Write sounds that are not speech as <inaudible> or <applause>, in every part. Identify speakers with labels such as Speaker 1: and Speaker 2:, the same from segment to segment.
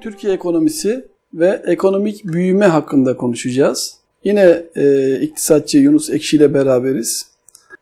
Speaker 1: Türkiye ekonomisi ve ekonomik büyüme hakkında konuşacağız. Yine e, iktisatçı Yunus Ekşi ile beraberiz.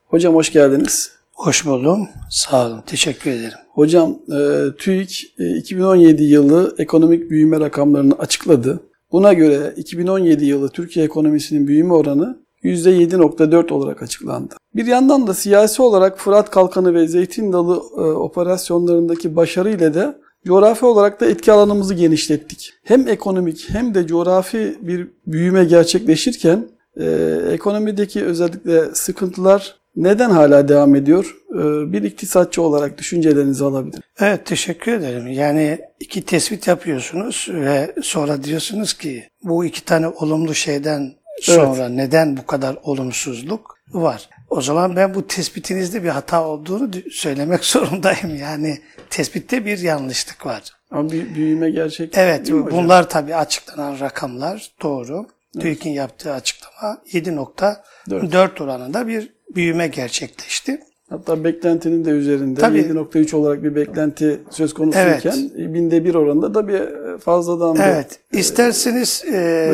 Speaker 1: Hocam hoş geldiniz.
Speaker 2: Hoş buldum. Sağ olun. Teşekkür ederim.
Speaker 1: Hocam e, TÜİK e, 2017 yılı ekonomik büyüme rakamlarını açıkladı. Buna göre 2017 yılı Türkiye ekonomisinin büyüme oranı %7.4 olarak açıklandı. Bir yandan da siyasi olarak Fırat Kalkanı ve Zeytin Dalı e, operasyonlarındaki başarı ile de coğrafi olarak da etki alanımızı genişlettik. Hem ekonomik hem de coğrafi bir büyüme gerçekleşirken e, ekonomideki özellikle sıkıntılar neden hala devam ediyor? E, bir iktisatçı olarak düşüncelerinizi alabilirim.
Speaker 2: Evet teşekkür ederim. Yani iki tespit yapıyorsunuz ve sonra diyorsunuz ki bu iki tane olumlu şeyden sonra evet. neden bu kadar olumsuzluk var? O zaman ben bu tespitinizde bir hata olduğunu söylemek <laughs> zorundayım. Yani tespitte bir yanlışlık var.
Speaker 1: Ama bir büyüme gerçek.
Speaker 2: Evet bunlar hocam? tabii açıklanan rakamlar doğru. Evet. TÜİK'in yaptığı açıklama 7.4 oranında bir büyüme gerçekleşti.
Speaker 1: Hatta beklentinin de üzerinde 7.3 olarak bir beklenti söz konusuyken evet. binde bir oranında da bir fazladan
Speaker 2: Evet. Bir, İsterseniz e,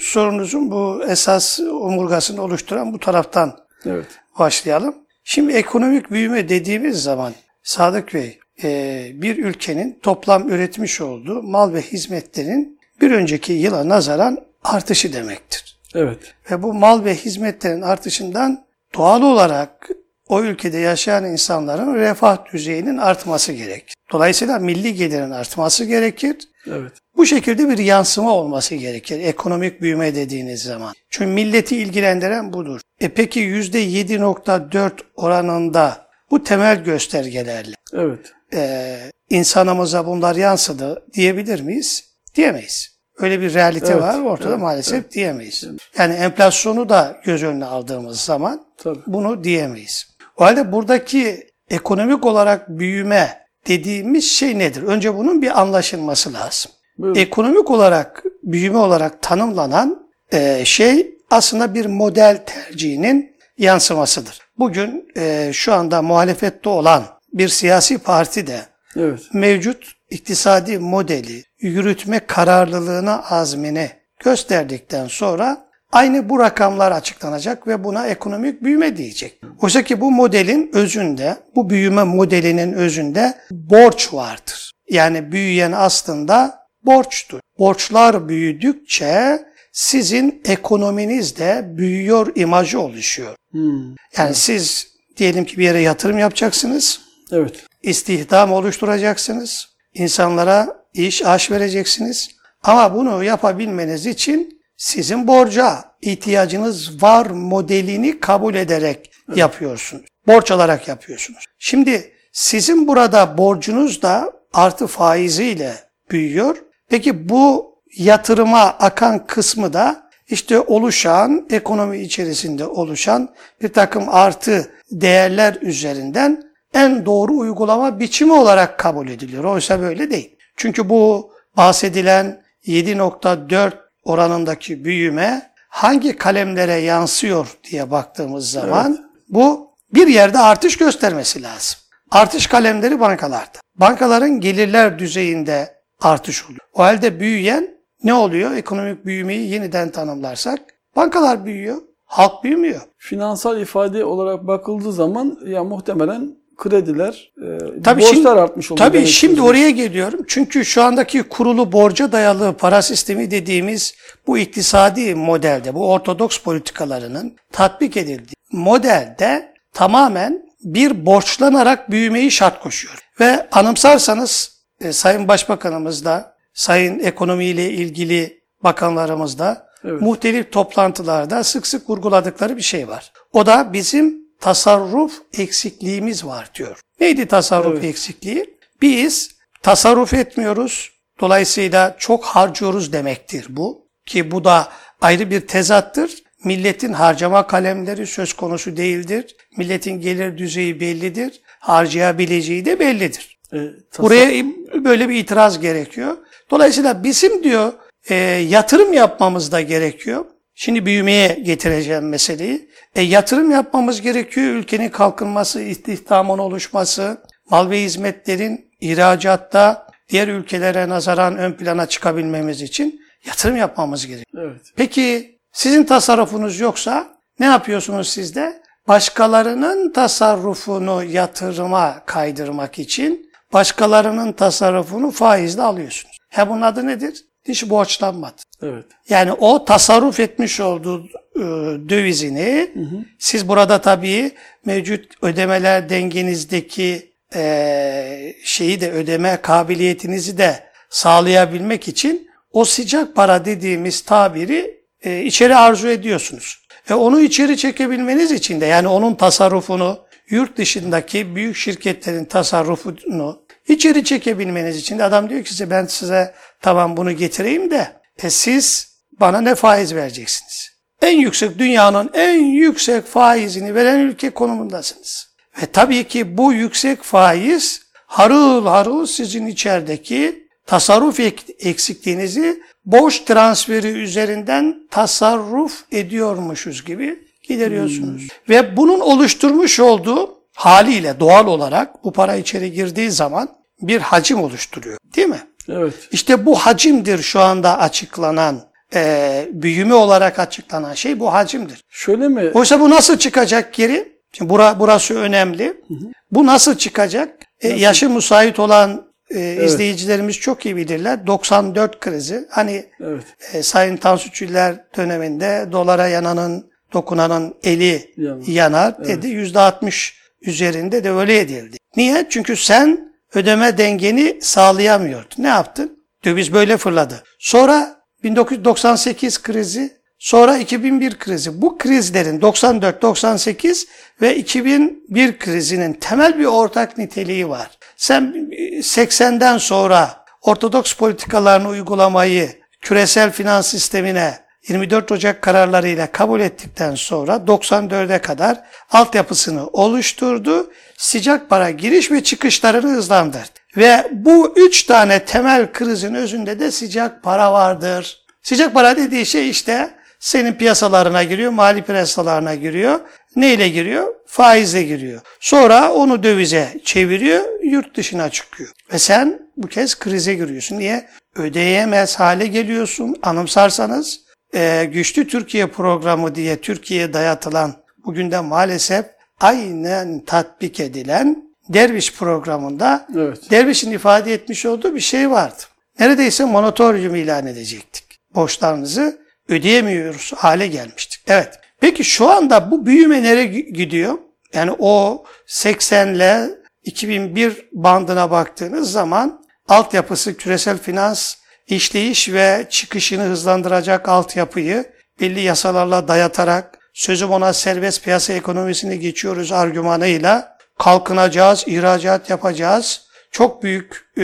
Speaker 2: sorunuzun bu esas omurgasını oluşturan bu taraftan evet. başlayalım. Şimdi ekonomik büyüme dediğimiz zaman Sadık Bey e, bir ülkenin toplam üretmiş olduğu mal ve hizmetlerin bir önceki yıla nazaran artışı demektir.
Speaker 1: Evet.
Speaker 2: Ve bu mal ve hizmetlerin artışından doğal olarak o ülkede yaşayan insanların refah düzeyinin artması gerekir. Dolayısıyla milli gelirin artması gerekir.
Speaker 1: Evet.
Speaker 2: Bu şekilde bir yansıma olması gerekir ekonomik büyüme dediğiniz zaman. Çünkü milleti ilgilendiren budur. E peki %7.4 oranında bu temel göstergelerle
Speaker 1: evet.
Speaker 2: e, insanımıza bunlar yansıdı diyebilir miyiz? Diyemeyiz. Öyle bir realite evet, var ortada evet, maalesef evet. diyemeyiz. Yani enflasyonu da göz önüne aldığımız zaman Tabii. bunu diyemeyiz. O halde buradaki ekonomik olarak büyüme dediğimiz şey nedir? Önce bunun bir anlaşılması lazım. Buyurun. Ekonomik olarak, büyüme olarak tanımlanan e, şey aslında bir model tercihinin yansımasıdır. Bugün e, şu anda muhalefette olan bir siyasi parti de evet. mevcut iktisadi modeli, yürütme kararlılığına azmini gösterdikten sonra aynı bu rakamlar açıklanacak ve buna ekonomik büyüme diyecek. Oysa ki bu modelin özünde, bu büyüme modelinin özünde borç vardır. Yani büyüyen aslında borçtur. Borçlar büyüdükçe sizin ekonominiz de büyüyor imajı oluşuyor. Hmm. Yani evet. siz diyelim ki bir yere yatırım yapacaksınız.
Speaker 1: Evet.
Speaker 2: İstihdam oluşturacaksınız. İnsanlara iş, aş vereceksiniz. Ama bunu yapabilmeniz için sizin borca ihtiyacınız var modelini kabul ederek evet. yapıyorsunuz. Borç alarak yapıyorsunuz. Şimdi sizin burada borcunuz da artı faiziyle büyüyor. Peki bu yatırıma akan kısmı da işte oluşan, ekonomi içerisinde oluşan bir takım artı değerler üzerinden en doğru uygulama biçimi olarak kabul ediliyor. Oysa böyle değil. Çünkü bu bahsedilen 7.4 oranındaki büyüme hangi kalemlere yansıyor diye baktığımız zaman evet. bu bir yerde artış göstermesi lazım. Artış kalemleri bankalarda. Bankaların gelirler düzeyinde artış oluyor. O halde büyüyen ne oluyor? Ekonomik büyümeyi yeniden tanımlarsak bankalar büyüyor, halk büyümüyor.
Speaker 1: Finansal ifade olarak bakıldığı zaman ya muhtemelen krediler, e, tabii borçlar şimdi, artmış oluyor.
Speaker 2: Tabii şimdi oraya geliyorum. Çünkü şu andaki kurulu borca dayalı para sistemi dediğimiz bu iktisadi modelde, bu ortodoks politikalarının tatbik edildiği modelde tamamen bir borçlanarak büyümeyi şart koşuyor. Ve anımsarsanız e, Sayın Başbakanımız da, Sayın ekonomiyle ilgili bakanlarımız da evet. muhtelif toplantılarda sık sık vurguladıkları bir şey var. O da bizim tasarruf eksikliğimiz var diyor. Neydi tasarruf evet. eksikliği? Biz tasarruf etmiyoruz. Dolayısıyla çok harcıyoruz demektir bu. Ki bu da ayrı bir tezattır. Milletin harcama kalemleri söz konusu değildir. Milletin gelir düzeyi bellidir. Harcayabileceği de bellidir. E, Buraya böyle bir itiraz gerekiyor. Dolayısıyla bizim diyor e, yatırım yapmamız da gerekiyor. Şimdi büyümeye getireceğim meseleyi. E, yatırım yapmamız gerekiyor. Ülkenin kalkınması, istihdamın oluşması, mal ve hizmetlerin ihracatta diğer ülkelere nazaran ön plana çıkabilmemiz için yatırım yapmamız gerekiyor.
Speaker 1: Evet.
Speaker 2: Peki sizin tasarrufunuz yoksa ne yapıyorsunuz siz de? Başkalarının tasarrufunu yatırıma kaydırmak için başkalarının tasarrufunu faizle alıyorsunuz. Ha bunun adı nedir? Diş borçlanmadı.
Speaker 1: Evet.
Speaker 2: Yani o tasarruf etmiş olduğu e, dövizini siz burada tabii mevcut ödemeler dengenizdeki e, şeyi de ödeme kabiliyetinizi de sağlayabilmek için o sıcak para dediğimiz tabiri e, içeri arzu ediyorsunuz. Ve onu içeri çekebilmeniz için de yani onun tasarrufunu yurt dışındaki büyük şirketlerin tasarrufunu içeri çekebilmeniz için de adam diyor ki size ben size tamam bunu getireyim de e siz bana ne faiz vereceksiniz? En yüksek dünyanın en yüksek faizini veren ülke konumundasınız. Ve tabii ki bu yüksek faiz harıl harıl sizin içerideki tasarruf eksikliğinizi borç transferi üzerinden tasarruf ediyormuşuz gibi gideriyorsunuz. Hmm. Ve bunun oluşturmuş olduğu haliyle doğal olarak bu para içeri girdiği zaman bir hacim oluşturuyor. Değil mi?
Speaker 1: Evet.
Speaker 2: İşte bu hacimdir şu anda açıklanan, e, büyüme olarak açıklanan şey bu hacimdir.
Speaker 1: Şöyle mi?
Speaker 2: Oysa bu nasıl çıkacak geri? Şimdi bura, burası önemli. Hı hı. Bu nasıl çıkacak? E, nasıl? Yaşı müsait olan e, evet. izleyicilerimiz çok iyi bilirler. 94 krizi. Hani evet. e, Sayın Tansu Çiller döneminde dolara yananın, dokunanın eli yanar, yanar dedi. Evet. %60 üzerinde de öyle edildi. Niye? Çünkü sen ödeme dengeni sağlayamıyordun. Ne yaptın? Döviz böyle fırladı. Sonra 1998 krizi, sonra 2001 krizi. Bu krizlerin 94, 98 ve 2001 krizinin temel bir ortak niteliği var. Sen 80'den sonra ortodoks politikalarını uygulamayı küresel finans sistemine 24 Ocak kararlarıyla kabul ettikten sonra 94'e kadar altyapısını oluşturdu. Sıcak para giriş ve çıkışlarını hızlandırdı. Ve bu üç tane temel krizin özünde de sıcak para vardır. Sıcak para dediği şey işte senin piyasalarına giriyor, mali piyasalarına giriyor. Neyle giriyor? Faizle giriyor. Sonra onu dövize çeviriyor, yurt dışına çıkıyor. Ve sen bu kez krize giriyorsun. Niye? Ödeyemez hale geliyorsun. Anımsarsanız e, Güçlü Türkiye programı diye Türkiye'ye dayatılan bugün de maalesef aynen tatbik edilen Derviş programında evet. Derviş'in ifade etmiş olduğu bir şey vardı. Neredeyse monotoryum ilan edecektik. Borçlarınızı ödeyemiyoruz hale gelmiştik. Evet. Peki şu anda bu büyüme nereye gidiyor? Yani o 80 ile 2001 bandına baktığınız zaman altyapısı küresel finans işleyiş ve çıkışını hızlandıracak altyapıyı belli yasalarla dayatarak sözüm ona serbest piyasa ekonomisine geçiyoruz argümanıyla kalkınacağız, ihracat yapacağız. Çok büyük e,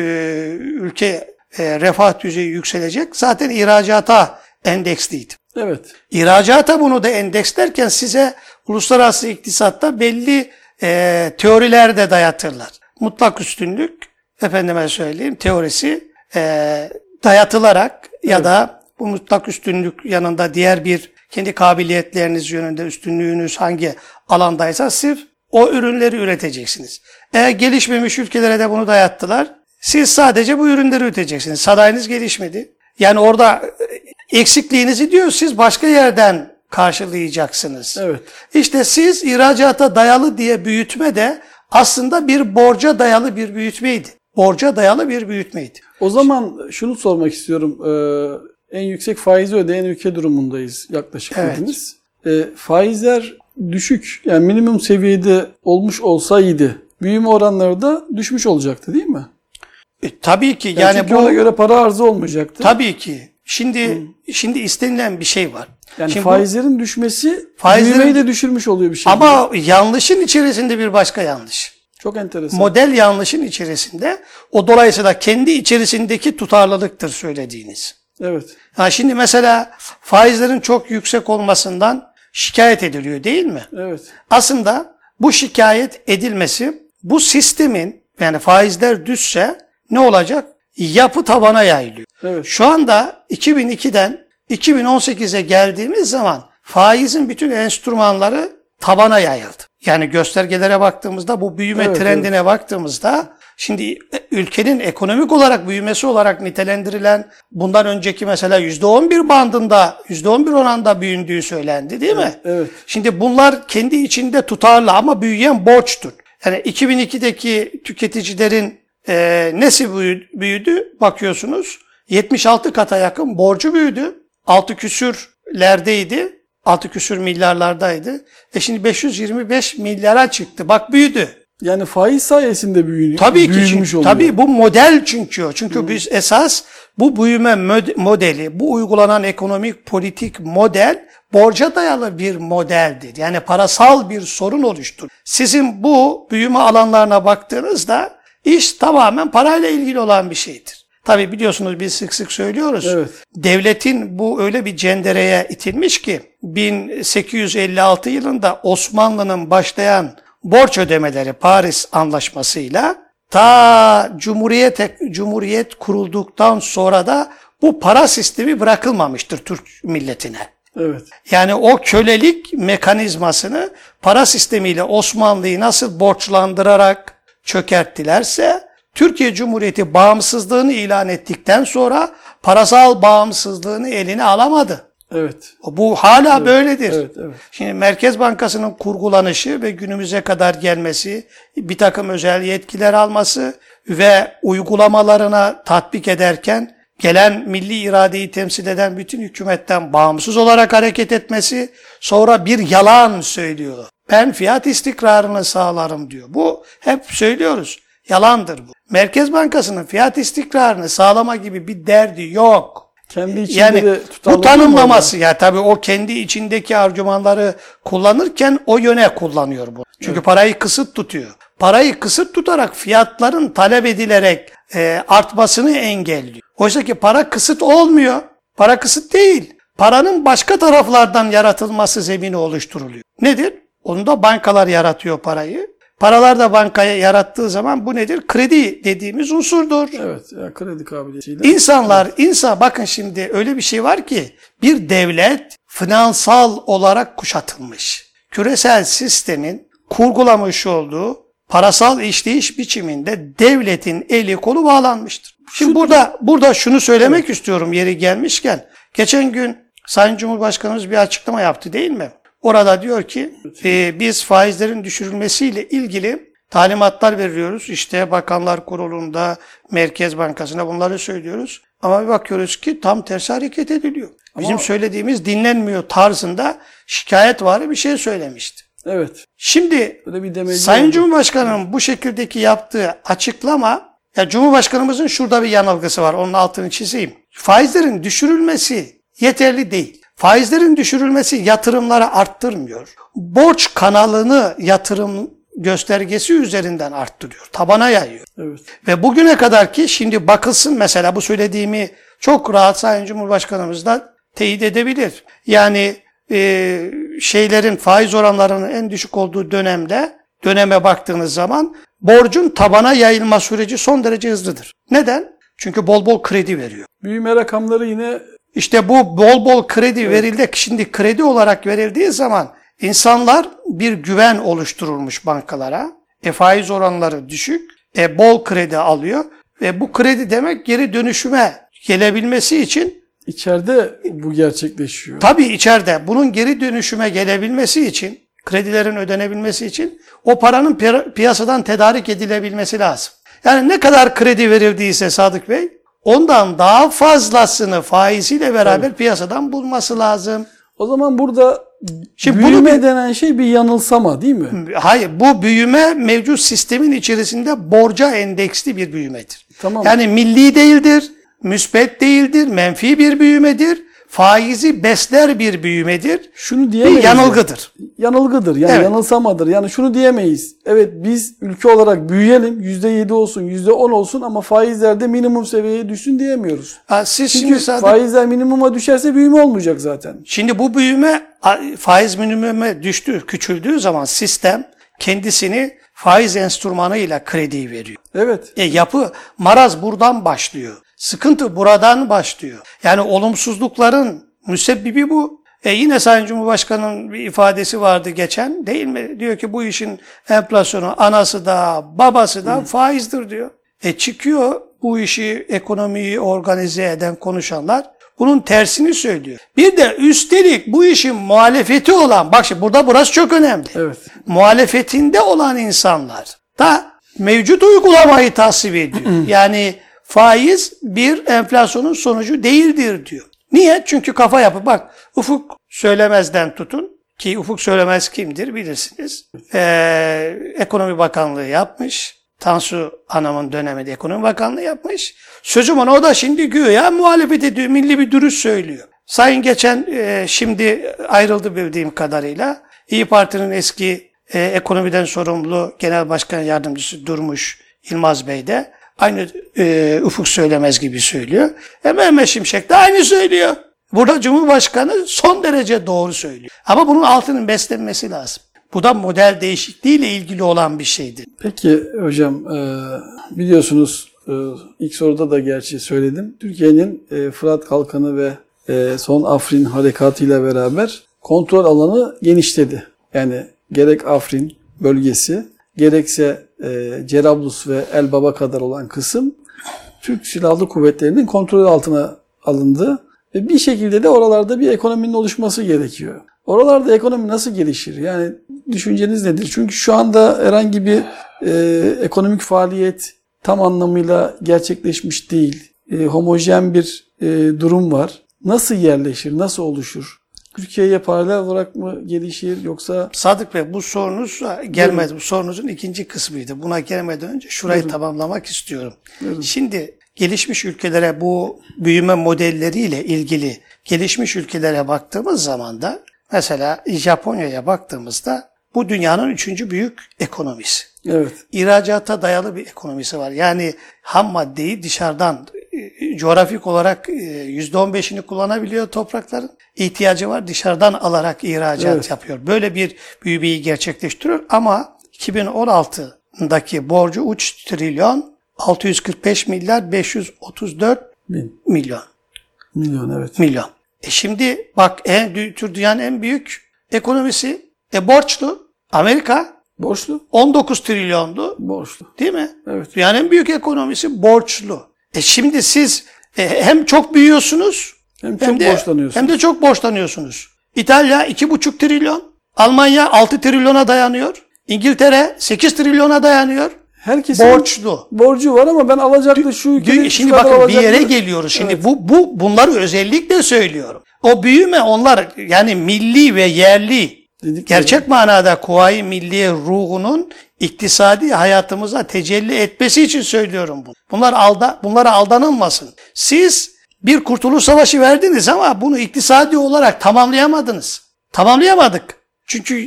Speaker 2: ülke e, refah düzeyi yükselecek. Zaten ihracata endeksliydi.
Speaker 1: Evet.
Speaker 2: İhracata bunu da endekslerken size uluslararası iktisatta belli e, teoriler de dayatırlar. Mutlak üstünlük, efendime söyleyeyim, teorisi e, dayatılarak ya da bu mutlak üstünlük yanında diğer bir kendi kabiliyetleriniz yönünde üstünlüğünüz hangi alandaysa sırf o ürünleri üreteceksiniz. Eğer gelişmemiş ülkelere de bunu dayattılar. Siz sadece bu ürünleri üreteceksiniz. Sanayiniz gelişmedi. Yani orada eksikliğinizi diyor siz başka yerden karşılayacaksınız.
Speaker 1: Evet.
Speaker 2: İşte siz ihracata dayalı diye büyütme de aslında bir borca dayalı bir büyütmeydi. Borca dayalı bir büyütmeydi.
Speaker 1: O zaman şunu sormak istiyorum. Ee, en yüksek faizi ödeyen ülke durumundayız yaklaşık
Speaker 2: evet.
Speaker 1: dediniz. Ee, faizler düşük yani minimum seviyede olmuş olsaydı büyüme oranları da düşmüş olacaktı değil mi?
Speaker 2: E, tabii ki yani,
Speaker 1: yani bu ona göre para arzı olmayacaktı.
Speaker 2: Tabii ki. Şimdi hmm. şimdi istenilen bir şey var.
Speaker 1: Yani
Speaker 2: şimdi
Speaker 1: faizlerin
Speaker 2: bu,
Speaker 1: düşmesi faizlerin, büyümeyi de düşürmüş oluyor bir şey.
Speaker 2: Ama gibi. yanlışın içerisinde bir başka yanlış.
Speaker 1: Çok enteresan.
Speaker 2: Model yanlışın içerisinde o dolayısıyla kendi içerisindeki tutarlılıktır söylediğiniz.
Speaker 1: Evet.
Speaker 2: Ha şimdi mesela faizlerin çok yüksek olmasından şikayet ediliyor değil mi?
Speaker 1: Evet.
Speaker 2: Aslında bu şikayet edilmesi bu sistemin yani faizler düşse ne olacak? Yapı tabana yayılıyor.
Speaker 1: Evet.
Speaker 2: Şu anda 2002'den 2018'e geldiğimiz zaman faizin bütün enstrümanları tabana yayıldı. Yani göstergelere baktığımızda bu büyüme evet, trendine evet. baktığımızda Şimdi ülkenin ekonomik olarak büyümesi olarak nitelendirilen bundan önceki mesela %11 bandında, %11 oranda büyündüğü söylendi değil mi?
Speaker 1: Evet.
Speaker 2: Şimdi bunlar kendi içinde tutarlı ama büyüyen borçtur. Yani 2002'deki tüketicilerin e, nesi büyüdü? Bakıyorsunuz 76 kata yakın borcu büyüdü. 6 küsürlerdeydi. 6 küsür milyarlardaydı. E şimdi 525 milyara çıktı. Bak büyüdü.
Speaker 1: Yani faiz sayesinde büyüyor.
Speaker 2: Tabii ki
Speaker 1: büyümüş
Speaker 2: çünkü,
Speaker 1: oluyor.
Speaker 2: tabii bu model çünkü. Çünkü biz esas bu büyüme mod- modeli, bu uygulanan ekonomik politik model borca dayalı bir modeldir. Yani parasal bir sorun oluştur. Sizin bu büyüme alanlarına baktığınızda iş tamamen parayla ilgili olan bir şeydir. Tabii biliyorsunuz biz sık sık söylüyoruz.
Speaker 1: Evet.
Speaker 2: Devletin bu öyle bir cendereye itilmiş ki 1856 yılında Osmanlı'nın başlayan borç ödemeleri Paris Anlaşması'yla ta Cumhuriyet Cumhuriyet kurulduktan sonra da bu para sistemi bırakılmamıştır Türk milletine.
Speaker 1: Evet.
Speaker 2: Yani o kölelik mekanizmasını para sistemiyle Osmanlı'yı nasıl borçlandırarak çökerttilerse Türkiye Cumhuriyeti bağımsızlığını ilan ettikten sonra parasal bağımsızlığını eline alamadı.
Speaker 1: Evet.
Speaker 2: Bu hala böyledir.
Speaker 1: Evet, evet.
Speaker 2: Şimdi Merkez Bankası'nın kurgulanışı ve günümüze kadar gelmesi, bir takım özel yetkiler alması ve uygulamalarına tatbik ederken gelen milli iradeyi temsil eden bütün hükümetten bağımsız olarak hareket etmesi, sonra bir yalan söylüyor. Ben fiyat istikrarını sağlarım diyor. Bu hep söylüyoruz. Yalandır bu. Merkez Bankası'nın fiyat istikrarını sağlama gibi bir derdi yok.
Speaker 1: Kendi içinde
Speaker 2: Yani
Speaker 1: de
Speaker 2: bu tanımlaması ya tabii o kendi içindeki argümanları kullanırken o yöne kullanıyor bu. Çünkü parayı kısıt tutuyor. Parayı kısıt tutarak fiyatların talep edilerek e, artmasını engelliyor. Oysa ki para kısıt olmuyor. Para kısıt değil. Paranın başka taraflardan yaratılması zemini oluşturuluyor. Nedir? Onu da bankalar yaratıyor parayı. Paralar da bankaya yarattığı zaman bu nedir? Kredi dediğimiz unsurdur.
Speaker 1: Evet. Ya kredi kabiliyetiyle.
Speaker 2: İnsanlar, insan bakın şimdi öyle bir şey var ki bir devlet finansal olarak kuşatılmış. Küresel sistemin kurgulamış olduğu parasal işleyiş biçiminde devletin eli kolu bağlanmıştır. Şimdi burada burada şunu söylemek istiyorum yeri gelmişken. Geçen gün Sayın Cumhurbaşkanımız bir açıklama yaptı değil mi? Orada diyor ki e, biz faizlerin düşürülmesiyle ilgili talimatlar veriyoruz. İşte Bakanlar Kurulu'nda, Merkez Bankası'na bunları söylüyoruz. Ama bir bakıyoruz ki tam tersi hareket ediliyor. Bizim söylediğimiz dinlenmiyor tarzında şikayet var bir şey söylemişti.
Speaker 1: Evet.
Speaker 2: Şimdi
Speaker 1: bir
Speaker 2: Sayın. Cumhurbaşkanı'nın bu şekildeki yaptığı açıklama, ya Cumhurbaşkanımızın şurada bir yanılgısı var, onun altını çizeyim. Faizlerin düşürülmesi yeterli değil. Faizlerin düşürülmesi yatırımları arttırmıyor. Borç kanalını yatırım göstergesi üzerinden arttırıyor. Tabana yayıyor.
Speaker 1: Evet.
Speaker 2: Ve bugüne kadar ki şimdi bakılsın mesela bu söylediğimi çok rahat Sayın Cumhurbaşkanımız da teyit edebilir. Yani e, şeylerin faiz oranlarının en düşük olduğu dönemde döneme baktığınız zaman borcun tabana yayılma süreci son derece hızlıdır. Neden? Çünkü bol bol kredi veriyor.
Speaker 1: Büyüme rakamları yine
Speaker 2: İşte bu bol bol kredi verildi. Şimdi kredi olarak verildiği zaman insanlar bir güven oluşturulmuş bankalara. E faiz oranları düşük. E bol kredi alıyor. Ve bu kredi demek geri dönüşüme gelebilmesi için
Speaker 1: içeride bu gerçekleşiyor.
Speaker 2: tabii içeride bunun geri dönüşüme gelebilmesi için kredilerin ödenebilmesi için o paranın piya- piyasadan tedarik edilebilmesi lazım. Yani ne kadar kredi verildiyse Sadık Bey ondan daha fazlasını faiziyle beraber piyasadan bulması lazım.
Speaker 1: O zaman burada
Speaker 2: Şimdi bunu
Speaker 1: büyüme
Speaker 2: bir-
Speaker 1: denen şey bir yanılsama değil mi?
Speaker 2: Hayır bu büyüme mevcut sistemin içerisinde borca endeksli bir büyümedir.
Speaker 1: Tamam.
Speaker 2: Yani milli değildir, müspet değildir, menfi bir büyümedir, faizi besler bir büyümedir.
Speaker 1: Şunu
Speaker 2: Bir
Speaker 1: diyemeyiz.
Speaker 2: yanılgıdır.
Speaker 1: Yanılgıdır. Yani
Speaker 2: Evet.
Speaker 1: yanılsamadır. Yani şunu diyemeyiz. Evet biz ülke olarak büyüyelim. %7 olsun, %10 olsun ama faizlerde minimum seviyeye düşsün diyemiyoruz.
Speaker 2: Ha, siz
Speaker 1: Çünkü
Speaker 2: şimdi Sadık-
Speaker 1: faizler minimuma düşerse büyüme olmayacak zaten.
Speaker 2: Şimdi bu büyüme faiz minimuma düştü, küçüldüğü zaman sistem kendisini faiz enstrümanıyla kredi veriyor.
Speaker 1: Evet.
Speaker 2: E yapı, maraz buradan başlıyor. Sıkıntı buradan başlıyor. Yani olumsuzlukların müsebbibi bu. E yine Sayın Cumhurbaşkanı'nın bir ifadesi vardı geçen değil mi? Diyor ki bu işin enflasyonu anası da babası da faizdir diyor. E çıkıyor bu işi ekonomiyi organize eden konuşanlar bunun tersini söylüyor. Bir de üstelik bu işin muhalefeti olan bak şimdi burada burası çok önemli.
Speaker 1: Evet.
Speaker 2: Muhalefetinde olan insanlar da mevcut uygulamayı tasvip ediyor. <clears throat> yani faiz bir enflasyonun sonucu değildir diyor. Niye? Çünkü kafa yapı. Bak Ufuk Söylemez'den tutun ki Ufuk Söylemez kimdir bilirsiniz. Ee, Ekonomi Bakanlığı yapmış. Tansu Hanım'ın döneminde Ekonomi Bakanlığı yapmış. Sözüm ona o da şimdi güya muhalefet ediyor. Milli bir dürüst söylüyor. Sayın geçen e, şimdi ayrıldı bildiğim kadarıyla. İyi Parti'nin eski e, ekonomiden sorumlu Genel Başkan Yardımcısı Durmuş Yılmaz Bey de aynı e, Ufuk Söylemez gibi söylüyor. E Mehmet Şimşek de aynı söylüyor. Burada Cumhurbaşkanı son derece doğru söylüyor. Ama bunun altının beslenmesi lazım. Bu da model değişikliğiyle ilgili olan bir şeydir.
Speaker 1: Peki hocam e, biliyorsunuz e, ilk soruda da gerçi söyledim. Türkiye'nin e, Fırat Kalkanı ve son Afrin harekatıyla beraber kontrol alanı genişledi. Yani gerek Afrin bölgesi gerekse e, Cerablus ve Elbaba kadar olan kısım Türk Silahlı Kuvvetleri'nin kontrol altına alındı. Ve bir şekilde de oralarda bir ekonominin oluşması gerekiyor. Oralarda ekonomi nasıl gelişir? Yani düşünceniz nedir? Çünkü şu anda herhangi bir e, ekonomik faaliyet tam anlamıyla gerçekleşmiş değil. E, homojen bir e, durum var. Nasıl yerleşir? Nasıl oluşur? Türkiye'ye paralel olarak mı gelişir yoksa
Speaker 2: Sadık Bey bu sorunuz gelmedi. Bu sorunuzun ikinci kısmıydı. Buna gelmeden önce şurayı
Speaker 1: Buyurun.
Speaker 2: tamamlamak istiyorum.
Speaker 1: Buyurun.
Speaker 2: Şimdi gelişmiş ülkelere bu büyüme modelleriyle ilgili gelişmiş ülkelere baktığımız zaman da mesela Japonya'ya baktığımızda bu dünyanın üçüncü büyük ekonomisi.
Speaker 1: evet
Speaker 2: İhracata dayalı bir ekonomisi var. Yani ham maddeyi dışarıdan coğrafik olarak e, %15'ini kullanabiliyor toprakların. İhtiyacı var dışarıdan alarak ihracat
Speaker 1: Evet.
Speaker 2: yapıyor. Böyle bir büyümeyi gerçekleştiriyor ama 2016'daki borcu 3 trilyon 645 milyar 534
Speaker 1: bin
Speaker 2: milyon
Speaker 1: milyon evet.
Speaker 2: milyon. E şimdi bak en tür dünyanın en büyük ekonomisi e borçlu. Amerika
Speaker 1: Borçlu?
Speaker 2: 19 trilyondu.
Speaker 1: Borçlu.
Speaker 2: Değil mi?
Speaker 1: Evet.
Speaker 2: Dünyanın en büyük ekonomisi borçlu. E şimdi siz e, hem çok büyüyorsunuz
Speaker 1: Hem çok
Speaker 2: hem de,
Speaker 1: borçlanıyorsun.
Speaker 2: hem de çok borçlanıyorsunuz. İtalya 2,5 trilyon, Almanya 6 trilyona dayanıyor, İngiltere 8 trilyona dayanıyor.
Speaker 1: Herkesin
Speaker 2: Borçlu.
Speaker 1: borcu var ama ben alacaklı şu ülkenin
Speaker 2: Şimdi bakın bir yere geliyoruz. Şimdi bu bu bunları özellikle söylüyorum. O büyüme onlar yani milli ve yerli
Speaker 1: Dedik
Speaker 2: gerçek manada kuvayi milliye ruhunun iktisadi hayatımıza tecelli etmesi için söylüyorum bunu. Bunlar alda bunlara aldanılmasın. Siz bir kurtuluş savaşı verdiniz ama bunu iktisadi olarak tamamlayamadınız. Tamamlayamadık. Çünkü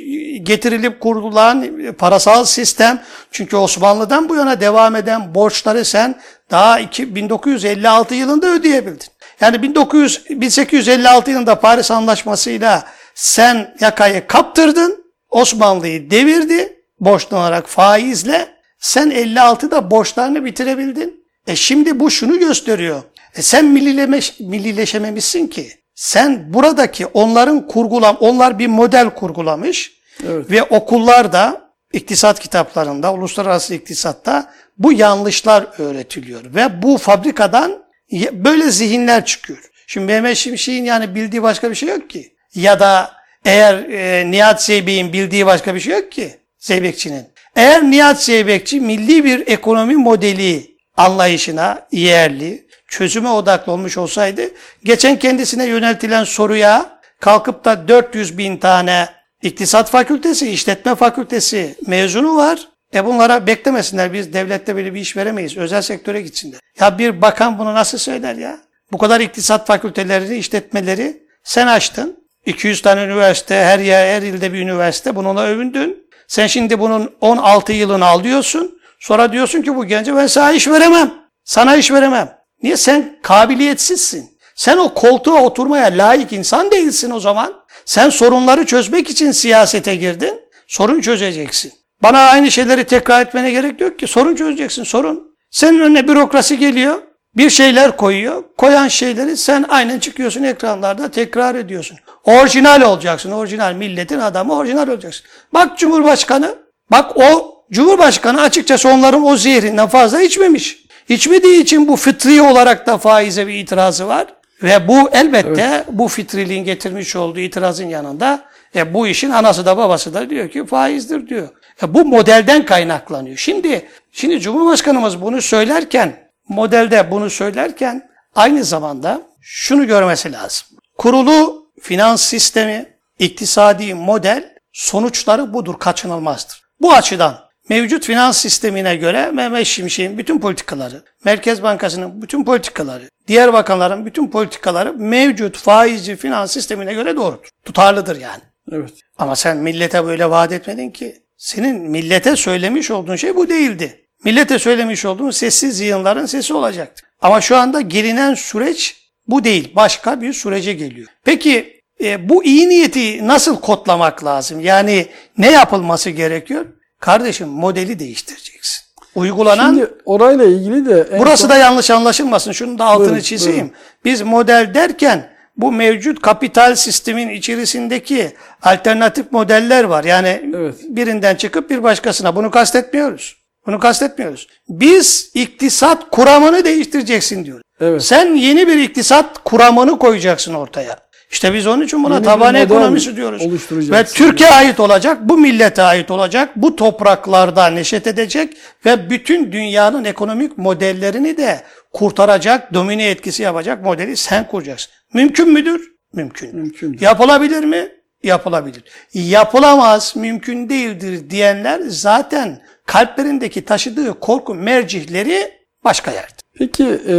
Speaker 2: getirilip kurulan parasal sistem, çünkü Osmanlı'dan bu yana devam eden borçları sen daha iki- 1956 yılında ödeyebildin. Yani 1900, 1856 yılında Paris Anlaşması'yla sen yakayı kaptırdın, Osmanlı'yı devirdi, borçlanarak faizle, sen 56'da borçlarını bitirebildin. E şimdi bu şunu gösteriyor. E sen millilemeş, millileşememişsin ki. Sen buradaki onların kurgulam, onlar bir model kurgulamış
Speaker 1: Evet.
Speaker 2: ve okullarda, iktisat kitaplarında, uluslararası iktisatta bu yanlışlar öğretiliyor. Ve bu fabrikadan böyle zihinler çıkıyor. Şimdi Mehmet Şimşek'in yani bildiği başka bir şey yok ki. Ya da eğer e, Nihat Zeybek'in bildiği başka bir şey yok ki. Zeybekçinin. Eğer Nihat Zeybekçi milli bir ekonomi modeli anlayışına yerli, çözüme odaklı olmuş olsaydı, geçen kendisine yöneltilen soruya kalkıp da 400 bin tane iktisat fakültesi, işletme fakültesi mezunu var. E bunlara beklemesinler. Biz devlette böyle bir iş veremeyiz. Özel sektöre gitsinler. Ya bir bakan bunu nasıl söyler ya? Bu kadar iktisat fakülteleri, işletmeleri sen açtın. 200 tane üniversite, her yer, her ilde bir üniversite. Bununla övündün. Sen şimdi bunun 16 yılını alıyorsun. Sonra diyorsun ki bu gence ben sana iş veremem. Sana iş veremem. Niye? Sen kabiliyetsizsin. Sen o koltuğa oturmaya layık insan değilsin o zaman. Sen sorunları çözmek için siyasete girdin. Sorun çözeceksin. Bana aynı şeyleri tekrar etmene gerek yok ki. Sorun çözeceksin, sorun. Senin önüne bürokrasi geliyor. Bir şeyler koyuyor. Koyan şeyleri sen aynen çıkıyorsun ekranlarda tekrar ediyorsun. Orijinal olacaksın. Orijinal milletin adamı orijinal olacaksın. Bak Cumhurbaşkanı. Bak o Cumhurbaşkanı açıkçası onların o zehrinden fazla içmemiş. İçmediği için bu fıtri olarak da faize bir itirazı var. Ve bu elbette evet. bu fitriliğin getirmiş olduğu itirazın yanında e, bu işin anası da babası da diyor ki faizdir diyor. E, bu modelden kaynaklanıyor. Şimdi şimdi Cumhurbaşkanımız bunu söylerken modelde bunu söylerken aynı zamanda şunu görmesi lazım. Kurulu finans sistemi, iktisadi model sonuçları budur, kaçınılmazdır. Bu açıdan mevcut finans sistemine göre Mehmet Şimşek'in bütün politikaları, Merkez Bankası'nın bütün politikaları, diğer bakanların bütün politikaları mevcut faizci finans sistemine göre doğrudur. Tutarlıdır yani.
Speaker 1: Evet.
Speaker 2: Ama sen millete böyle vaat etmedin ki. Senin millete söylemiş olduğun şey bu değildi. Millete söylemiş olduğun sessiz yığınların sesi olacaktı. Ama şu anda gelinen süreç bu değil. Başka bir sürece geliyor. Peki e, bu iyi niyeti nasıl kodlamak lazım? Yani ne yapılması gerekiyor? Kardeşim modeli değiştireceksin. Uygulanan
Speaker 1: Şimdi orayla ilgili de
Speaker 2: burası son... da yanlış anlaşılmasın. Şunu da altını buyurun, çizeyim. Buyurun. Biz model derken bu mevcut kapital sistemin içerisindeki alternatif modeller var. Yani evet. birinden çıkıp bir başkasına. Bunu kastetmiyoruz. Bunu kastetmiyoruz. Biz iktisat kuramını değiştireceksin diyoruz. Evet. Sen yeni bir iktisat kuramını koyacaksın ortaya. İşte biz onun için buna Yeni taban ekonomisi diyoruz. Ve Türkiye ait olacak, bu millete ait olacak, bu topraklarda neşet edecek ve bütün dünyanın ekonomik modellerini de kurtaracak, domine etkisi yapacak modeli sen kuracaksın. Mümkün müdür? Mümkün. Mümkün. Yapılabilir mi? Yapılabilir. Yapılamaz, mümkün değildir diyenler zaten kalplerindeki taşıdığı korku mercihleri başka yerde.
Speaker 1: Peki e,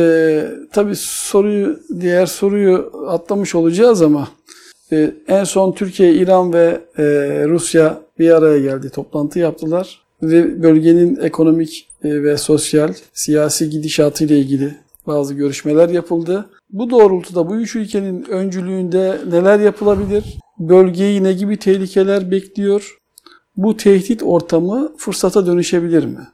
Speaker 1: tabii soruyu diğer soruyu atlamış olacağız ama e, en son Türkiye, İran ve e, Rusya bir araya geldi, toplantı yaptılar ve bölgenin ekonomik e, ve sosyal, siyasi gidişatı ile ilgili bazı görüşmeler yapıldı. Bu doğrultuda bu üç ülkenin öncülüğünde neler yapılabilir? Bölgeyi ne gibi tehlikeler bekliyor? Bu tehdit ortamı fırsata dönüşebilir mi?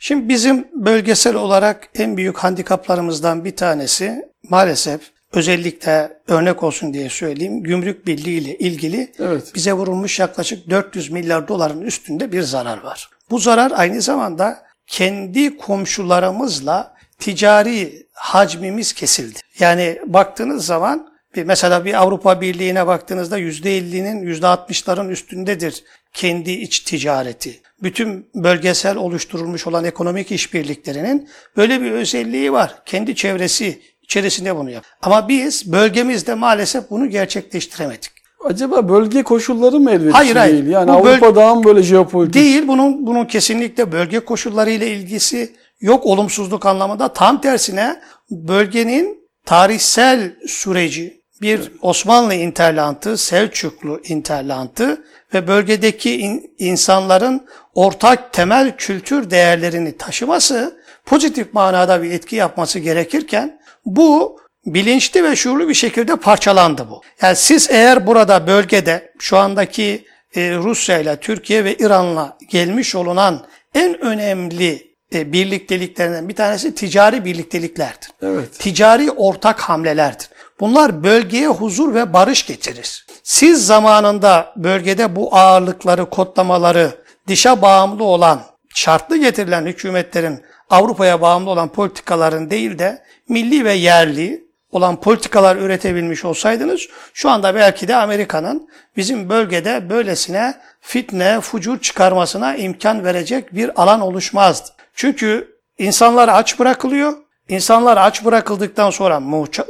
Speaker 2: Şimdi bizim bölgesel olarak en büyük handikaplarımızdan bir tanesi maalesef özellikle örnek olsun diye söyleyeyim gümrük birliği ile ilgili evet. bize vurulmuş yaklaşık 400 milyar doların üstünde bir zarar var. Bu zarar aynı zamanda kendi komşularımızla ticari hacmimiz kesildi. Yani baktığınız zaman mesela bir Avrupa Birliği'ne baktığınızda %50'nin %60'ların üstündedir kendi iç ticareti. Bütün bölgesel oluşturulmuş olan ekonomik işbirliklerinin böyle bir özelliği var. Kendi çevresi içerisinde bunu yap. Ama biz bölgemizde maalesef bunu gerçekleştiremedik.
Speaker 1: Acaba bölge koşulları mı elverişli hayır, hayır. değil? Yani Bu Avrupa daha mı böyle jeopolitik?
Speaker 2: Değil. Bunun, bunun kesinlikle bölge koşulları ile ilgisi yok olumsuzluk anlamında. Tam tersine bölgenin tarihsel süreci, bir Osmanlı interlantı, Selçuklu interlantı ve bölgedeki in, insanların ortak temel kültür değerlerini taşıması pozitif manada bir etki yapması gerekirken bu bilinçli ve şuurlu bir şekilde parçalandı bu. Yani siz eğer burada bölgede şu andaki e, Rusya ile Türkiye ve İran'la gelmiş olunan en önemli e, birlikteliklerinden bir tanesi ticari birlikteliklerdir. Evet. Ticari ortak hamlelerdir. Bunlar bölgeye huzur ve barış getirir. Siz zamanında bölgede bu ağırlıkları, kodlamaları, dışa bağımlı olan, şartlı getirilen hükümetlerin Avrupa'ya bağımlı olan politikaların değil de milli ve yerli olan politikalar üretebilmiş olsaydınız şu anda belki de Amerika'nın bizim bölgede böylesine fitne, fucur çıkarmasına imkan verecek bir alan oluşmazdı. Çünkü insanlar aç bırakılıyor. İnsanlar aç bırakıldıktan sonra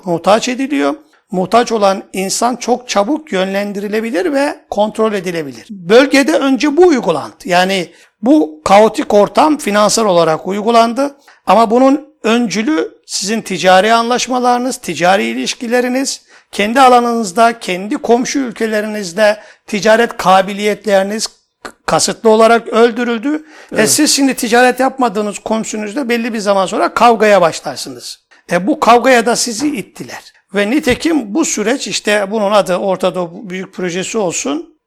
Speaker 2: muhtaç ediliyor. Muhtaç olan insan çok çabuk yönlendirilebilir ve kontrol edilebilir. Bölgede önce bu uygulandı. Yani bu kaotik ortam finansal olarak uygulandı. Ama bunun öncülü sizin ticari anlaşmalarınız, ticari ilişkileriniz, kendi alanınızda, kendi komşu ülkelerinizde ticaret kabiliyetleriniz kasıtlı olarak öldürüldü. Evet. E siz şimdi ticaret yapmadığınız komşunuzla belli bir zaman sonra kavgaya başlarsınız. E bu kavgaya da sizi ittiler. Ve nitekim bu süreç işte bunun adı Orta Doğu Büyük Projesi olsun.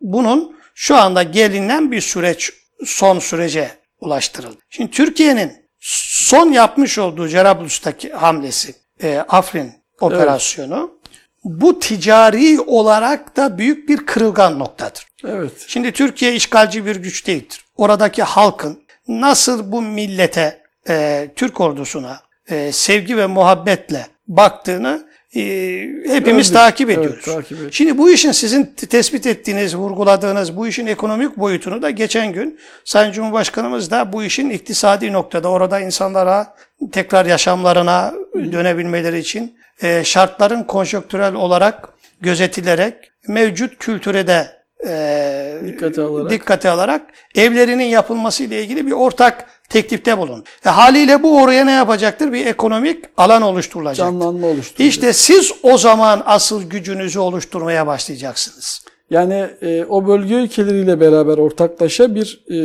Speaker 2: Bunun şu anda gelinen bir süreç son sürece ulaştırıldı. Şimdi Türkiye'nin son yapmış olduğu Cerablus'taki hamlesi, e, Afrin operasyonu bu ticari olarak da büyük bir kırılgan noktadır.
Speaker 1: Evet.
Speaker 2: Şimdi Türkiye işgalci bir güç değildir. Oradaki halkın nasıl bu millete, e, Türk ordusuna e, sevgi ve muhabbetle baktığını e, hepimiz
Speaker 1: Gördük.
Speaker 2: takip
Speaker 1: Evet,
Speaker 2: ediyoruz.
Speaker 1: takip ediyoruz.
Speaker 2: Şimdi bu işin sizin tespit ettiğiniz, vurguladığınız bu işin ekonomik boyutunu da geçen gün Sayın Cumhurbaşkanımız da bu işin iktisadi noktada orada insanlara tekrar yaşamlarına dönebilmeleri için e, şartların konjonktürel olarak gözetilerek mevcut kültüre de e,
Speaker 1: Dikkate alarak.
Speaker 2: dikkate alarak evlerinin yapılması ile ilgili bir ortak teklifte bulun. E, haliyle bu oraya ne yapacaktır? Bir ekonomik alan oluşturulacak.
Speaker 1: Canlanma oluşturuyor.
Speaker 2: İşte siz o zaman asıl gücünüzü oluşturmaya başlayacaksınız.
Speaker 1: Yani e, o bölge ülkeleriyle beraber ortaklaşa bir e,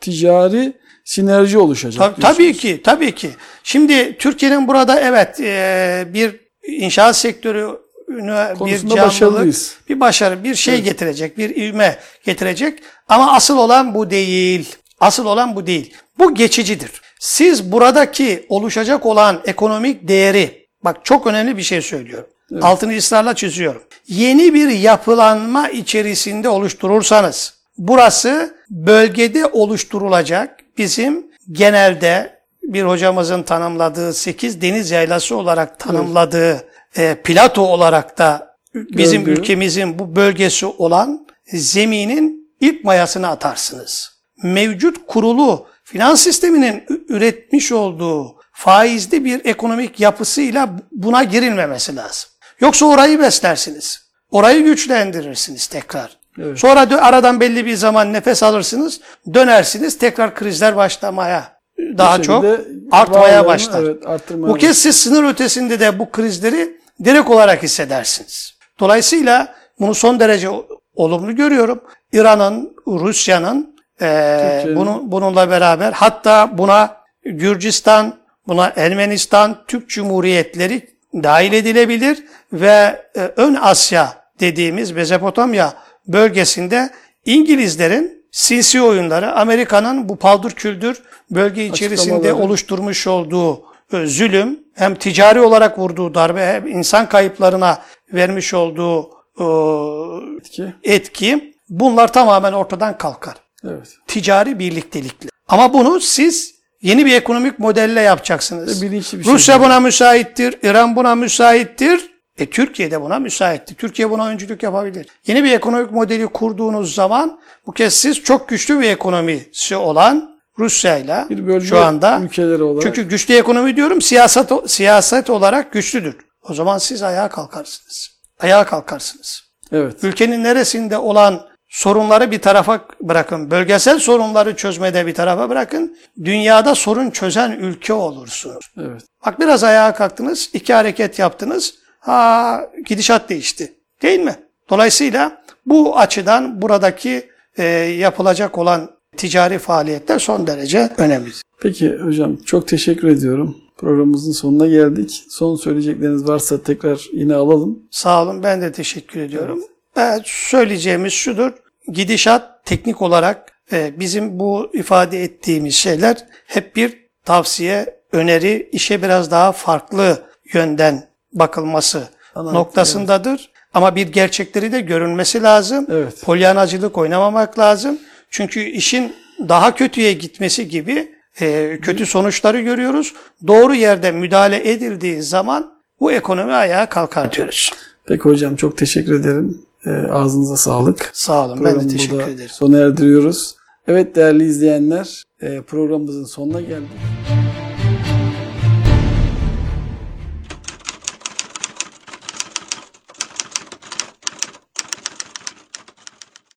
Speaker 1: ticari sinerji oluşacak.
Speaker 2: Tabii,
Speaker 1: diyorsunuz.
Speaker 2: tabii ki, tabii ki. Şimdi Türkiye'nin burada evet e, bir inşaat sektörü bir canlılık, bir başarı, bir şey getirecek, bir ivme getirecek. Ama asıl olan bu değil. Asıl olan bu değil. Bu geçicidir. Siz buradaki oluşacak olan ekonomik değeri, bak çok önemli bir şey söylüyorum. Altını ısrarla çiziyorum. Yeni bir yapılanma içerisinde oluşturursanız, burası bölgede oluşturulacak bizim genelde bir hocamızın tanımladığı 8 deniz yaylası olarak tanımladığı e, plato olarak da bizim
Speaker 1: Gördüğü.
Speaker 2: ülkemizin bu bölgesi olan zeminin ilk mayasını atarsınız. Mevcut kurulu finans sisteminin üretmiş olduğu faizli bir ekonomik yapısıyla buna girilmemesi lazım. Yoksa orayı beslersiniz. Orayı güçlendirirsiniz tekrar.
Speaker 1: Evet.
Speaker 2: Sonra aradan belli bir zaman nefes alırsınız, dönersiniz, tekrar krizler başlamaya, daha çok artmaya başlar.
Speaker 1: Evet, arttırmaya
Speaker 2: Bu kez siz sınır ötesinde de bu krizleri direkt olarak hissedersiniz. Dolayısıyla bunu son derece olumlu görüyorum. İran'ın, Rusya'nın
Speaker 1: Türkiye'nin.
Speaker 2: bunu, bununla beraber hatta buna Gürcistan, buna Ermenistan, Türk Cumhuriyetleri dahil edilebilir ve e, Ön Asya dediğimiz Mezopotamya bölgesinde İngilizlerin sinsi oyunları, Amerika'nın bu paldır küldür bölge içerisinde oluşturmuş olduğu e, zulüm, hem ticari olarak vurduğu darbe, hem insan kayıplarına vermiş olduğu e,
Speaker 1: Etki.
Speaker 2: etki, bunlar tamamen ortadan kalkar
Speaker 1: Evet.
Speaker 2: ticari birliktelikle. Ama bunu siz yeni bir ekonomik modelle yapacaksınız.
Speaker 1: Bilinçli bir
Speaker 2: Rusya
Speaker 1: şekilde.
Speaker 2: buna müsaittir, İran buna müsaittir. E Türkiye de buna müsaittir. Türkiye buna öncülük yapabilir. Yeni bir ekonomik modeli kurduğunuz zaman bu kez siz çok güçlü bir ekonomisi olan Rusya'yla şu anda
Speaker 1: ülkeleri olarak.
Speaker 2: çünkü güçlü ekonomi diyorum siyaset siyaset olarak güçlüdür. O zaman siz ayağa kalkarsınız. Ayağa kalkarsınız.
Speaker 1: Evet.
Speaker 2: Ülkenin neresinde olan sorunları bir tarafa bırakın. Bölgesel sorunları çözmede bir tarafa bırakın. Dünyada sorun çözen ülke olursunuz.
Speaker 1: Evet.
Speaker 2: Bak biraz ayağa kalktınız, iki hareket yaptınız. Ha gidişat değişti. Değil mi? Dolayısıyla bu açıdan buradaki e, yapılacak olan ticari faaliyetler son derece önemli.
Speaker 1: Peki hocam çok teşekkür ediyorum. Programımızın sonuna geldik. Son söyleyecekleriniz varsa tekrar yine alalım.
Speaker 2: Sağ olun ben de teşekkür ediyorum. Evet, söyleyeceğimiz şudur. Gidişat teknik olarak e, bizim bu ifade ettiğimiz şeyler hep bir tavsiye, öneri, işe biraz daha farklı yönden bakılması
Speaker 1: Anladım,
Speaker 2: noktasındadır. Ama bir gerçekleri de görünmesi lazım.
Speaker 1: Evet.
Speaker 2: Polyanacılık oynamamak lazım. Çünkü işin daha kötüye gitmesi gibi e, kötü sonuçları görüyoruz. Doğru yerde müdahale edildiği zaman bu ekonomi ayağa kalkar diyoruz.
Speaker 1: Peki hocam çok teşekkür ederim. Ee, ağzınıza sağlık.
Speaker 2: Sağ olun. Ben de
Speaker 1: Programı
Speaker 2: teşekkür ederim.
Speaker 1: Sona erdiriyoruz. Evet değerli izleyenler e, programımızın sonuna geldik.